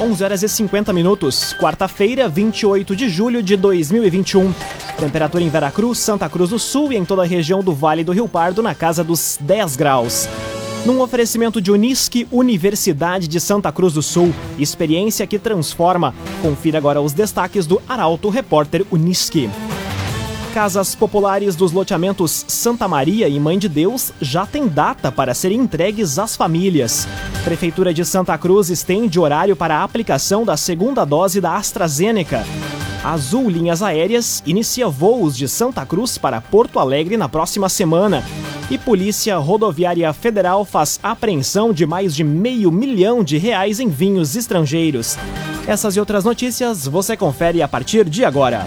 11 horas e 50 minutos, quarta-feira, 28 de julho de 2021. Temperatura em Veracruz, Santa Cruz do Sul e em toda a região do Vale do Rio Pardo na casa dos 10 graus. Num oferecimento de Unisque, Universidade de Santa Cruz do Sul, experiência que transforma. Confira agora os destaques do Arauto Repórter Unisque. Casas populares dos loteamentos Santa Maria e Mãe de Deus já têm data para serem entregues às famílias. Prefeitura de Santa Cruz estende horário para a aplicação da segunda dose da AstraZeneca. Azul Linhas Aéreas inicia voos de Santa Cruz para Porto Alegre na próxima semana. E Polícia Rodoviária Federal faz apreensão de mais de meio milhão de reais em vinhos estrangeiros. Essas e outras notícias você confere a partir de agora.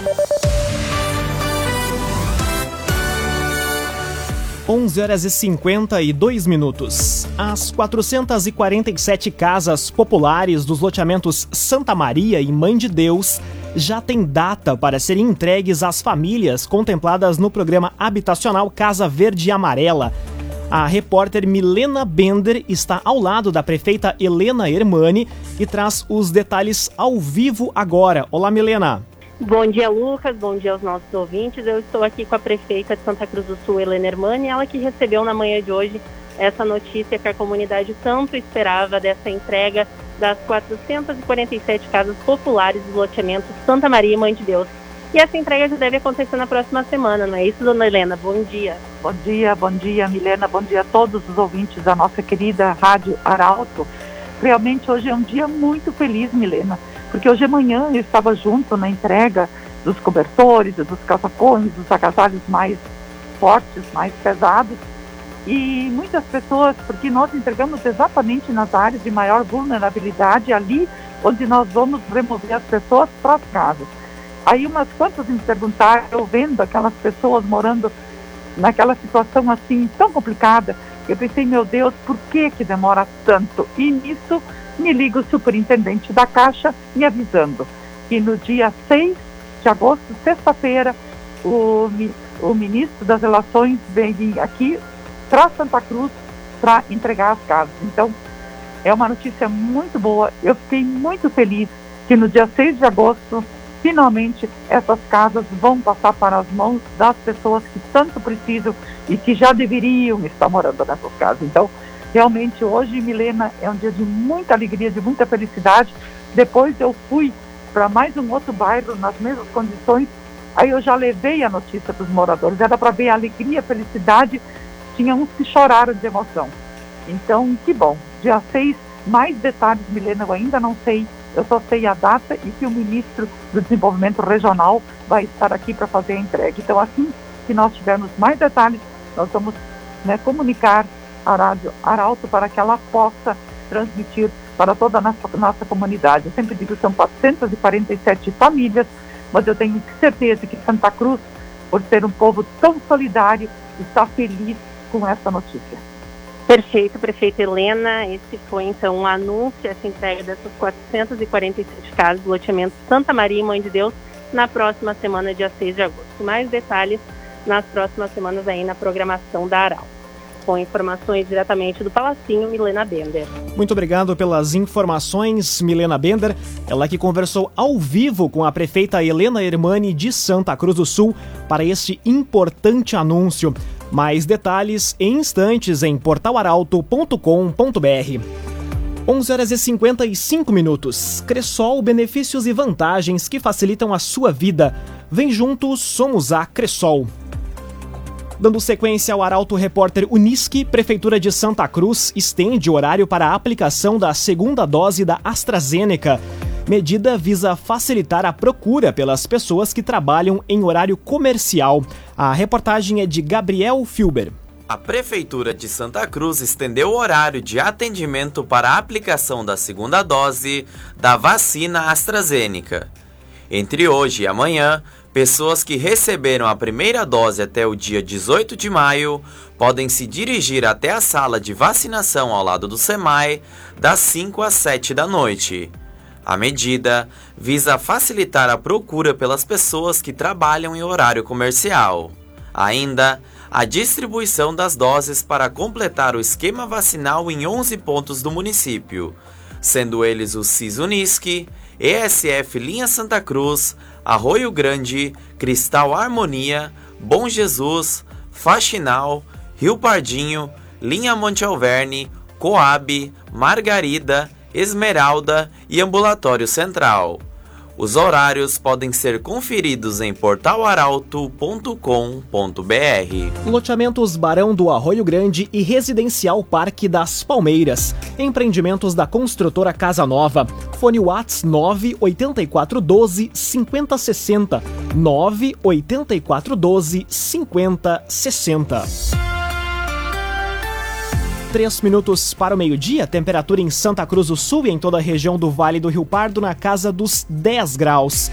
11 horas e 52 minutos. As 447 casas populares dos loteamentos Santa Maria e Mãe de Deus já têm data para serem entregues às famílias contempladas no programa habitacional Casa Verde e Amarela. A repórter Milena Bender está ao lado da prefeita Helena Hermani e traz os detalhes ao vivo agora. Olá, Milena. Bom dia, Lucas. Bom dia aos nossos ouvintes. Eu estou aqui com a prefeita de Santa Cruz do Sul, Helena Hermani, ela que recebeu na manhã de hoje essa notícia que a comunidade tanto esperava dessa entrega das 447 casas populares do loteamento Santa Maria e Mãe de Deus. E essa entrega já deve acontecer na próxima semana, não é isso, dona Helena? Bom dia. Bom dia, bom dia, Milena. Bom dia a todos os ouvintes da nossa querida Rádio Arauto. Realmente hoje é um dia muito feliz, Milena porque hoje de manhã eu estava junto na entrega dos cobertores, dos casacões, dos agasalhos mais fortes, mais pesados. E muitas pessoas, porque nós entregamos exatamente nas áreas de maior vulnerabilidade, ali onde nós vamos remover as pessoas para as casas. Aí umas quantas me perguntaram, eu vendo aquelas pessoas morando naquela situação assim tão complicada, eu pensei, meu Deus, por que que demora tanto? E nisso me liga o superintendente da Caixa me avisando que no dia 6 de agosto, sexta-feira, o, o ministro das Relações vem aqui para Santa Cruz para entregar as casas. Então, é uma notícia muito boa. Eu fiquei muito feliz que no dia 6 de agosto, finalmente, essas casas vão passar para as mãos das pessoas que tanto precisam e que já deveriam estar morando nessas casas. Então, Realmente hoje, Milena, é um dia de muita alegria, de muita felicidade. Depois eu fui para mais um outro bairro nas mesmas condições. Aí eu já levei a notícia para os moradores. Era para ver a alegria, a felicidade. Tinha uns que choraram de emoção. Então, que bom. Dia 6, mais detalhes, Milena, eu ainda não sei. Eu só sei a data e que o ministro do Desenvolvimento Regional vai estar aqui para fazer a entrega. Então, assim que nós tivermos mais detalhes, nós vamos né, comunicar a Rádio Arauto para que ela possa transmitir para toda a nossa, nossa comunidade. Eu sempre digo que são 447 famílias, mas eu tenho certeza que Santa Cruz, por ser um povo tão solidário, está feliz com essa notícia. Perfeito, prefeita Helena. Esse foi então um anúncio, essa entrega dessas 447 casas do loteamento Santa Maria e Mãe de Deus na próxima semana, dia 6 de agosto. Mais detalhes nas próximas semanas aí na programação da Arauto com informações diretamente do Palacinho, Milena Bender. Muito obrigado pelas informações, Milena Bender. Ela que conversou ao vivo com a prefeita Helena Hermani de Santa Cruz do Sul para este importante anúncio. Mais detalhes em instantes em portalaralto.com.br. 11 horas e 55 minutos. Cressol, benefícios e vantagens que facilitam a sua vida. Vem juntos, somos a Cressol. Dando sequência ao Arauto Repórter Unisque, Prefeitura de Santa Cruz estende o horário para a aplicação da segunda dose da AstraZeneca. Medida visa facilitar a procura pelas pessoas que trabalham em horário comercial. A reportagem é de Gabriel Filber. A Prefeitura de Santa Cruz estendeu o horário de atendimento para a aplicação da segunda dose da vacina AstraZeneca. Entre hoje e amanhã, pessoas que receberam a primeira dose até o dia 18 de maio podem se dirigir até a sala de vacinação ao lado do SEMAI das 5 às 7 da noite. A medida visa facilitar a procura pelas pessoas que trabalham em horário comercial. Ainda, a distribuição das doses para completar o esquema vacinal em 11 pontos do município, sendo eles o CIS-Unisc, ESF Linha Santa Cruz, Arroio Grande, Cristal Harmonia, Bom Jesus, Faxinal, Rio Pardinho, Linha Monte Alverne, Coab, Margarida, Esmeralda e Ambulatório Central. Os horários podem ser conferidos em portalaralto.com.br. Loteamentos Barão do Arroio Grande e Residencial Parque das Palmeiras. Empreendimentos da construtora Casa Nova. Fone Whats 98412 5060. 98412 5060. 3 minutos para o meio-dia, temperatura em Santa Cruz do Sul e em toda a região do Vale do Rio Pardo na casa dos 10 graus.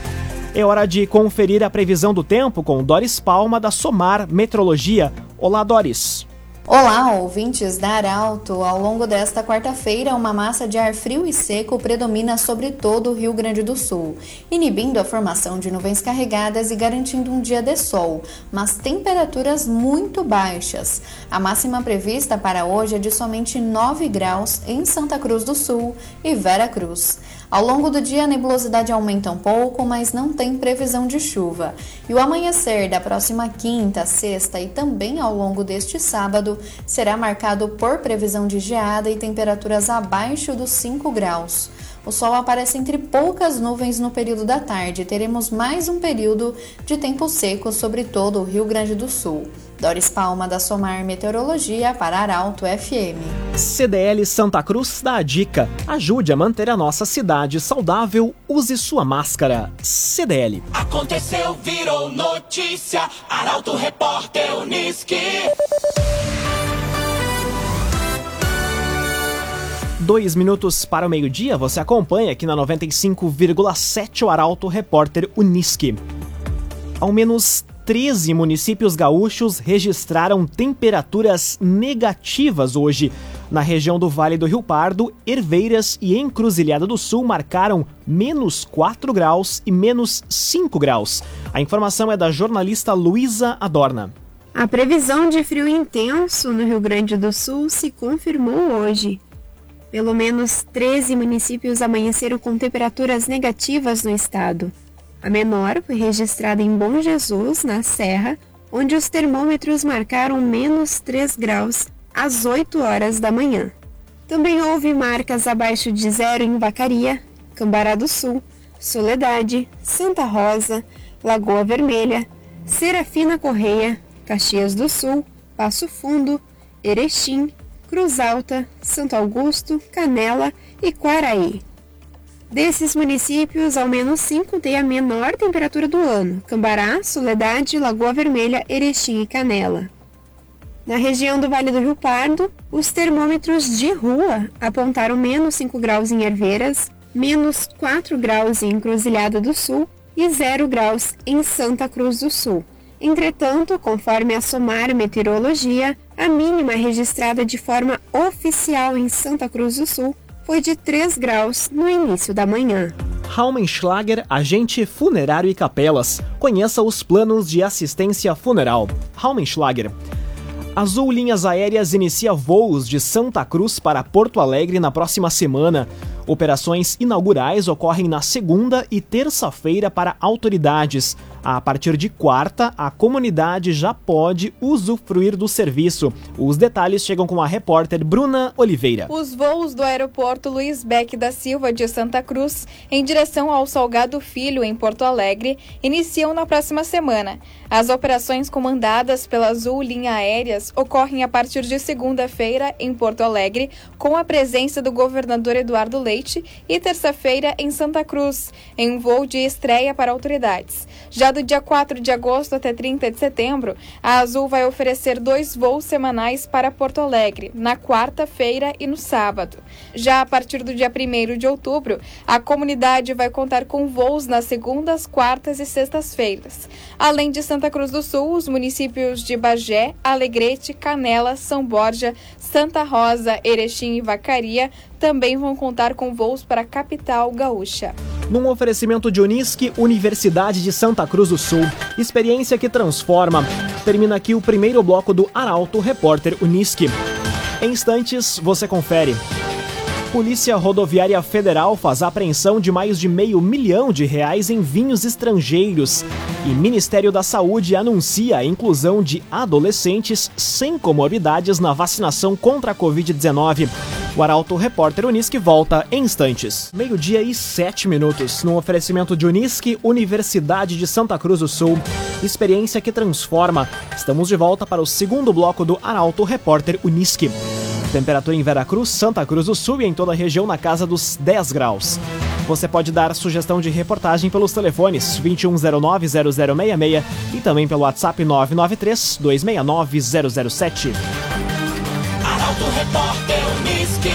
É hora de conferir a previsão do tempo com Doris Palma da Somar Metrologia. Olá, Doris. Olá, ouvintes da Arauto. Ao longo desta quarta-feira, uma massa de ar frio e seco predomina sobre todo o Rio Grande do Sul, inibindo a formação de nuvens carregadas e garantindo um dia de sol, mas temperaturas muito baixas. A máxima prevista para hoje é de somente 9 graus em Santa Cruz do Sul e Vera Cruz. Ao longo do dia, a nebulosidade aumenta um pouco, mas não tem previsão de chuva. E o amanhecer da próxima quinta, sexta e também ao longo deste sábado será marcado por previsão de geada e temperaturas abaixo dos 5 graus. O sol aparece entre poucas nuvens no período da tarde. Teremos mais um período de tempo seco sobre todo o Rio Grande do Sul. Doris Palma da Somar Meteorologia para Arauto FM. CDL Santa Cruz dá a dica: ajude a manter a nossa cidade saudável, use sua máscara. CDL. Aconteceu, virou notícia. Arauto Repórter Uniski. Dois minutos para o meio-dia, você acompanha aqui na 95,7 o Arauto Repórter Uniski. Ao menos 13 municípios gaúchos registraram temperaturas negativas hoje. Na região do Vale do Rio Pardo, Herveiras e Encruzilhada do Sul marcaram menos 4 graus e menos 5 graus. A informação é da jornalista Luísa Adorna. A previsão de frio intenso no Rio Grande do Sul se confirmou hoje. Pelo menos 13 municípios amanheceram com temperaturas negativas no estado. A menor foi registrada em Bom Jesus, na Serra, onde os termômetros marcaram menos 3 graus às 8 horas da manhã. Também houve marcas abaixo de zero em Vacaria, Cambará do Sul, Soledade, Santa Rosa, Lagoa Vermelha, Serafina Correia, Caxias do Sul, Passo Fundo, Erechim, Cruz Alta, Santo Augusto, Canela e Quaraí. Desses municípios, ao menos cinco têm a menor temperatura do ano: Cambará, Soledade, Lagoa Vermelha, Erechim e Canela. Na região do Vale do Rio Pardo, os termômetros de rua apontaram menos 5 graus em Herveiras, menos 4 graus em Encruzilhada do Sul e 0 graus em Santa Cruz do Sul. Entretanto, conforme a Somar Meteorologia, a mínima registrada de forma oficial em Santa Cruz do Sul foi de 3 graus no início da manhã. Raumenschlager, agente funerário e capelas. Conheça os planos de assistência funeral. Raumenschlager. Azul Linhas Aéreas inicia voos de Santa Cruz para Porto Alegre na próxima semana. Operações inaugurais ocorrem na segunda e terça-feira para autoridades. A partir de quarta, a comunidade já pode usufruir do serviço. Os detalhes chegam com a repórter Bruna Oliveira. Os voos do aeroporto Luiz Beck da Silva de Santa Cruz, em direção ao Salgado Filho, em Porto Alegre, iniciam na próxima semana. As operações comandadas pela Azul Linha Aéreas ocorrem a partir de segunda-feira em Porto Alegre, com a presença do governador Eduardo Leite, e terça-feira em Santa Cruz, em um voo de estreia para autoridades. Já do dia 4 de agosto até 30 de setembro, a Azul vai oferecer dois voos semanais para Porto Alegre, na quarta-feira e no sábado. Já a partir do dia 1 de outubro, a comunidade vai contar com voos nas segundas, quartas e sextas-feiras. Além de Santa Cruz do Sul, os municípios de Bagé, Alegrete, Canela, São Borja, Santa Rosa, Erechim e Vacaria também vão contar com voos para a capital gaúcha. Num oferecimento de Unisque, Universidade de Santa Cruz do Sul, experiência que transforma. Termina aqui o primeiro bloco do Arauto Repórter Unisque. Em instantes, você confere. Polícia Rodoviária Federal faz apreensão de mais de meio milhão de reais em vinhos estrangeiros. E Ministério da Saúde anuncia a inclusão de adolescentes sem comorbidades na vacinação contra a Covid-19. O Arauto Repórter Unisque volta em instantes. Meio-dia e sete minutos, no oferecimento de Unisque, Universidade de Santa Cruz do Sul. Experiência que transforma. Estamos de volta para o segundo bloco do Arauto Repórter Unisque. Temperatura em Veracruz, Santa Cruz do Sul e em toda a região na casa dos 10 graus. Você pode dar sugestão de reportagem pelos telefones 2109-0066 e também pelo WhatsApp 993-269-007. Repórter Unisque.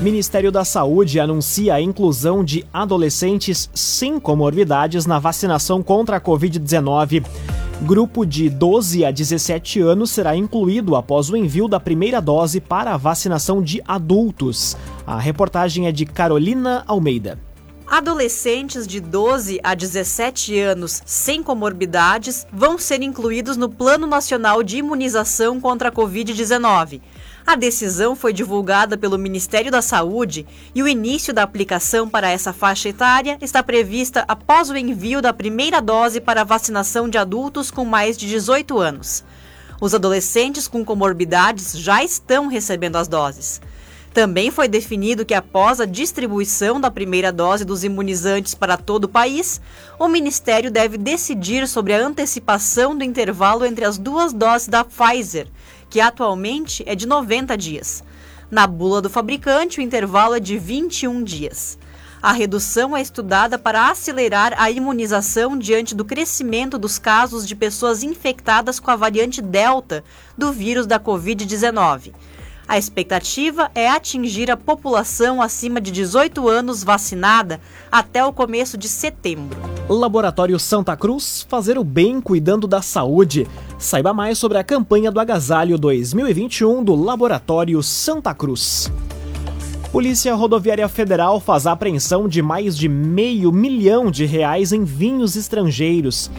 Ministério da Saúde anuncia a inclusão de adolescentes sem comorbidades na vacinação contra a Covid-19. Grupo de 12 a 17 anos será incluído após o envio da primeira dose para a vacinação de adultos. A reportagem é de Carolina Almeida. Adolescentes de 12 a 17 anos sem comorbidades vão ser incluídos no Plano Nacional de Imunização contra a Covid-19. A decisão foi divulgada pelo Ministério da Saúde e o início da aplicação para essa faixa etária está prevista após o envio da primeira dose para vacinação de adultos com mais de 18 anos. Os adolescentes com comorbidades já estão recebendo as doses. Também foi definido que, após a distribuição da primeira dose dos imunizantes para todo o país, o Ministério deve decidir sobre a antecipação do intervalo entre as duas doses da Pfizer, que atualmente é de 90 dias. Na bula do fabricante, o intervalo é de 21 dias. A redução é estudada para acelerar a imunização diante do crescimento dos casos de pessoas infectadas com a variante Delta do vírus da Covid-19. A expectativa é atingir a população acima de 18 anos vacinada até o começo de setembro. Laboratório Santa Cruz, fazer o bem cuidando da saúde. Saiba mais sobre a campanha do Agasalho 2021 do Laboratório Santa Cruz. Polícia Rodoviária Federal faz apreensão de mais de meio milhão de reais em vinhos estrangeiros.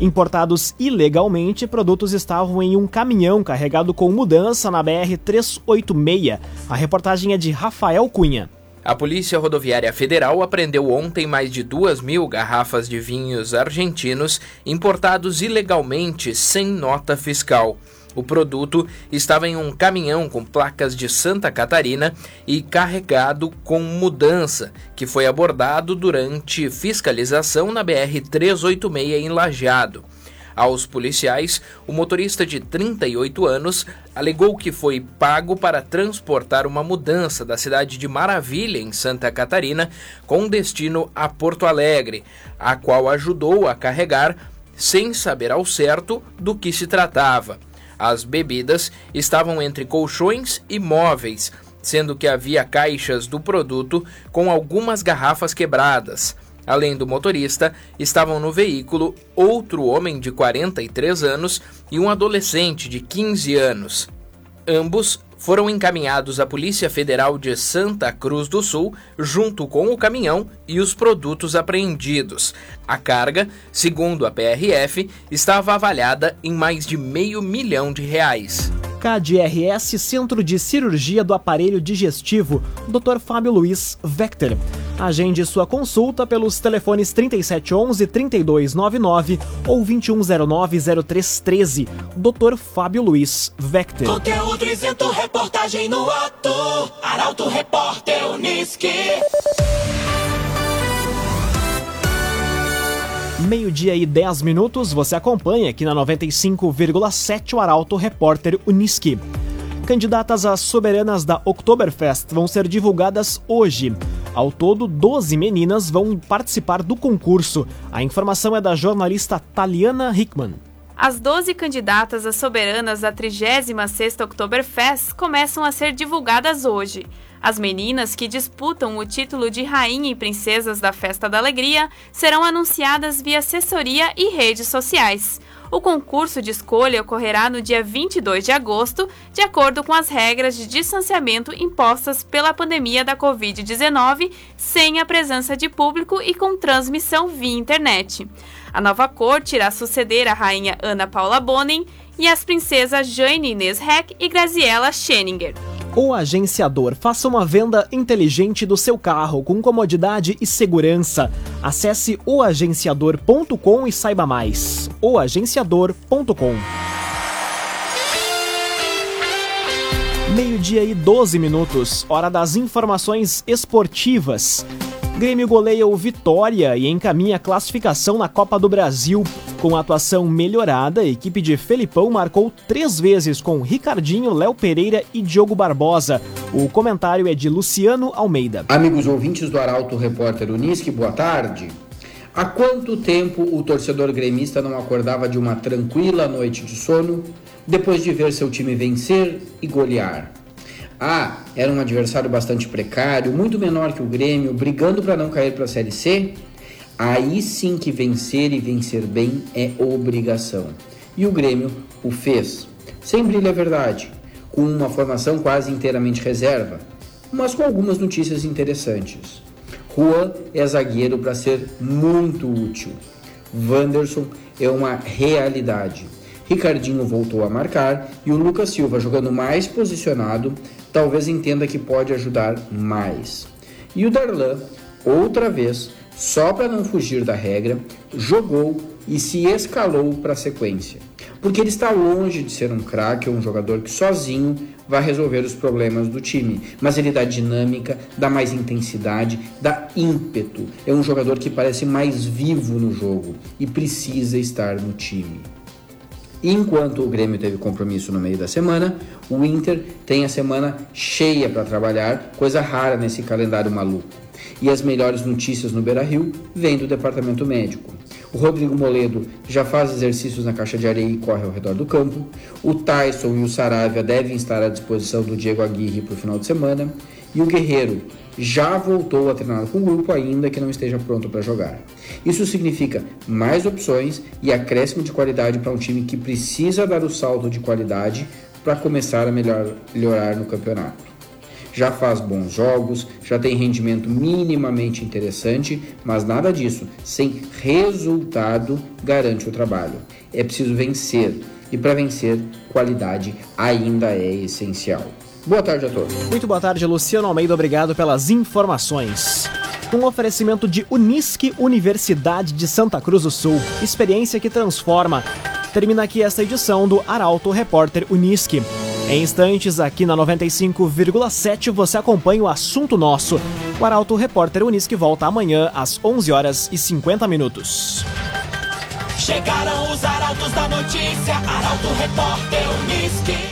Importados ilegalmente, produtos estavam em um caminhão carregado com mudança na BR-386. A reportagem é de Rafael Cunha. A Polícia Rodoviária Federal apreendeu ontem mais de duas mil garrafas de vinhos argentinos importados ilegalmente sem nota fiscal. O produto estava em um caminhão com placas de Santa Catarina e carregado com mudança, que foi abordado durante fiscalização na BR-386 em Lajeado. Aos policiais, o motorista de 38 anos alegou que foi pago para transportar uma mudança da cidade de Maravilha, em Santa Catarina, com destino a Porto Alegre, a qual ajudou a carregar sem saber ao certo do que se tratava. As bebidas estavam entre colchões e móveis, sendo que havia caixas do produto com algumas garrafas quebradas. Além do motorista, estavam no veículo outro homem de 43 anos e um adolescente de 15 anos. Ambos foram encaminhados à Polícia Federal de Santa Cruz do Sul, junto com o caminhão e os produtos apreendidos. A carga, segundo a PRF, estava avaliada em mais de meio milhão de reais. KDRS Centro de Cirurgia do Aparelho Digestivo, Dr. Fábio Luiz Vector. Agende sua consulta pelos telefones 3711-3299 ou 2109-0313. Dr. Fábio Luiz Vector. Conteúdo isento, reportagem no ato. Arauto Repórter Unisque. Meio-dia e 10 minutos, você acompanha aqui na 95,7 o Arauto Repórter Unisque. Candidatas às soberanas da Oktoberfest vão ser divulgadas hoje. Ao todo, 12 meninas vão participar do concurso. A informação é da jornalista Taliana Hickman. As 12 candidatas a soberanas da 36ª Oktoberfest começam a ser divulgadas hoje. As meninas que disputam o título de rainha e princesas da Festa da Alegria serão anunciadas via assessoria e redes sociais. O concurso de escolha ocorrerá no dia 22 de agosto, de acordo com as regras de distanciamento impostas pela pandemia da Covid-19, sem a presença de público e com transmissão via internet. A nova corte irá suceder a rainha Ana Paula Bonin e as princesas Jane Inês Heck e Graziella Scheninger. O agenciador. Faça uma venda inteligente do seu carro com comodidade e segurança. Acesse oagenciador.com e saiba mais. oagenciador.com Meio-dia e 12 minutos, hora das informações esportivas. Grêmio goleia o Vitória e encaminha a classificação na Copa do Brasil. Com a atuação melhorada, a equipe de Felipão marcou três vezes com Ricardinho, Léo Pereira e Diogo Barbosa. O comentário é de Luciano Almeida. Amigos ouvintes do Arauto Repórter Unisque, boa tarde. Há quanto tempo o torcedor gremista não acordava de uma tranquila noite de sono depois de ver seu time vencer e golear? Ah, era um adversário bastante precário, muito menor que o Grêmio, brigando para não cair para a Série C? Aí sim que vencer e vencer bem é obrigação. E o Grêmio o fez. Sem brilho é verdade, com uma formação quase inteiramente reserva, mas com algumas notícias interessantes. Juan é zagueiro para ser muito útil. Wanderson é uma realidade. Ricardinho voltou a marcar e o Lucas Silva jogando mais posicionado talvez entenda que pode ajudar mais. E o Darlan, outra vez, só para não fugir da regra, jogou e se escalou para a sequência. Porque ele está longe de ser um craque ou um jogador que sozinho vai resolver os problemas do time, mas ele dá dinâmica, dá mais intensidade, dá ímpeto. É um jogador que parece mais vivo no jogo e precisa estar no time. Enquanto o Grêmio teve compromisso no meio da semana, o Inter tem a semana cheia para trabalhar, coisa rara nesse calendário maluco. E as melhores notícias no Beira Rio vêm do departamento médico. O Rodrigo Moledo já faz exercícios na caixa de areia e corre ao redor do campo. O Tyson e o Saravia devem estar à disposição do Diego Aguirre para o final de semana. E o Guerreiro já voltou a treinar com o grupo, ainda que não esteja pronto para jogar. Isso significa mais opções e acréscimo de qualidade para um time que precisa dar o salto de qualidade para começar a melhor, melhorar no campeonato. Já faz bons jogos, já tem rendimento minimamente interessante, mas nada disso, sem resultado, garante o trabalho. É preciso vencer, e para vencer, qualidade ainda é essencial. Boa tarde a todos. Muito boa tarde, Luciano Almeida. Obrigado pelas informações. Um oferecimento de Unisque Universidade de Santa Cruz do Sul. Experiência que transforma. Termina aqui esta edição do Arauto Repórter Unisque. Em instantes, aqui na 95,7, você acompanha o assunto nosso. O Arauto Repórter Unisque volta amanhã às 11 horas e 50 minutos. Chegaram os arautos da notícia, Arauto Repórter Unisque.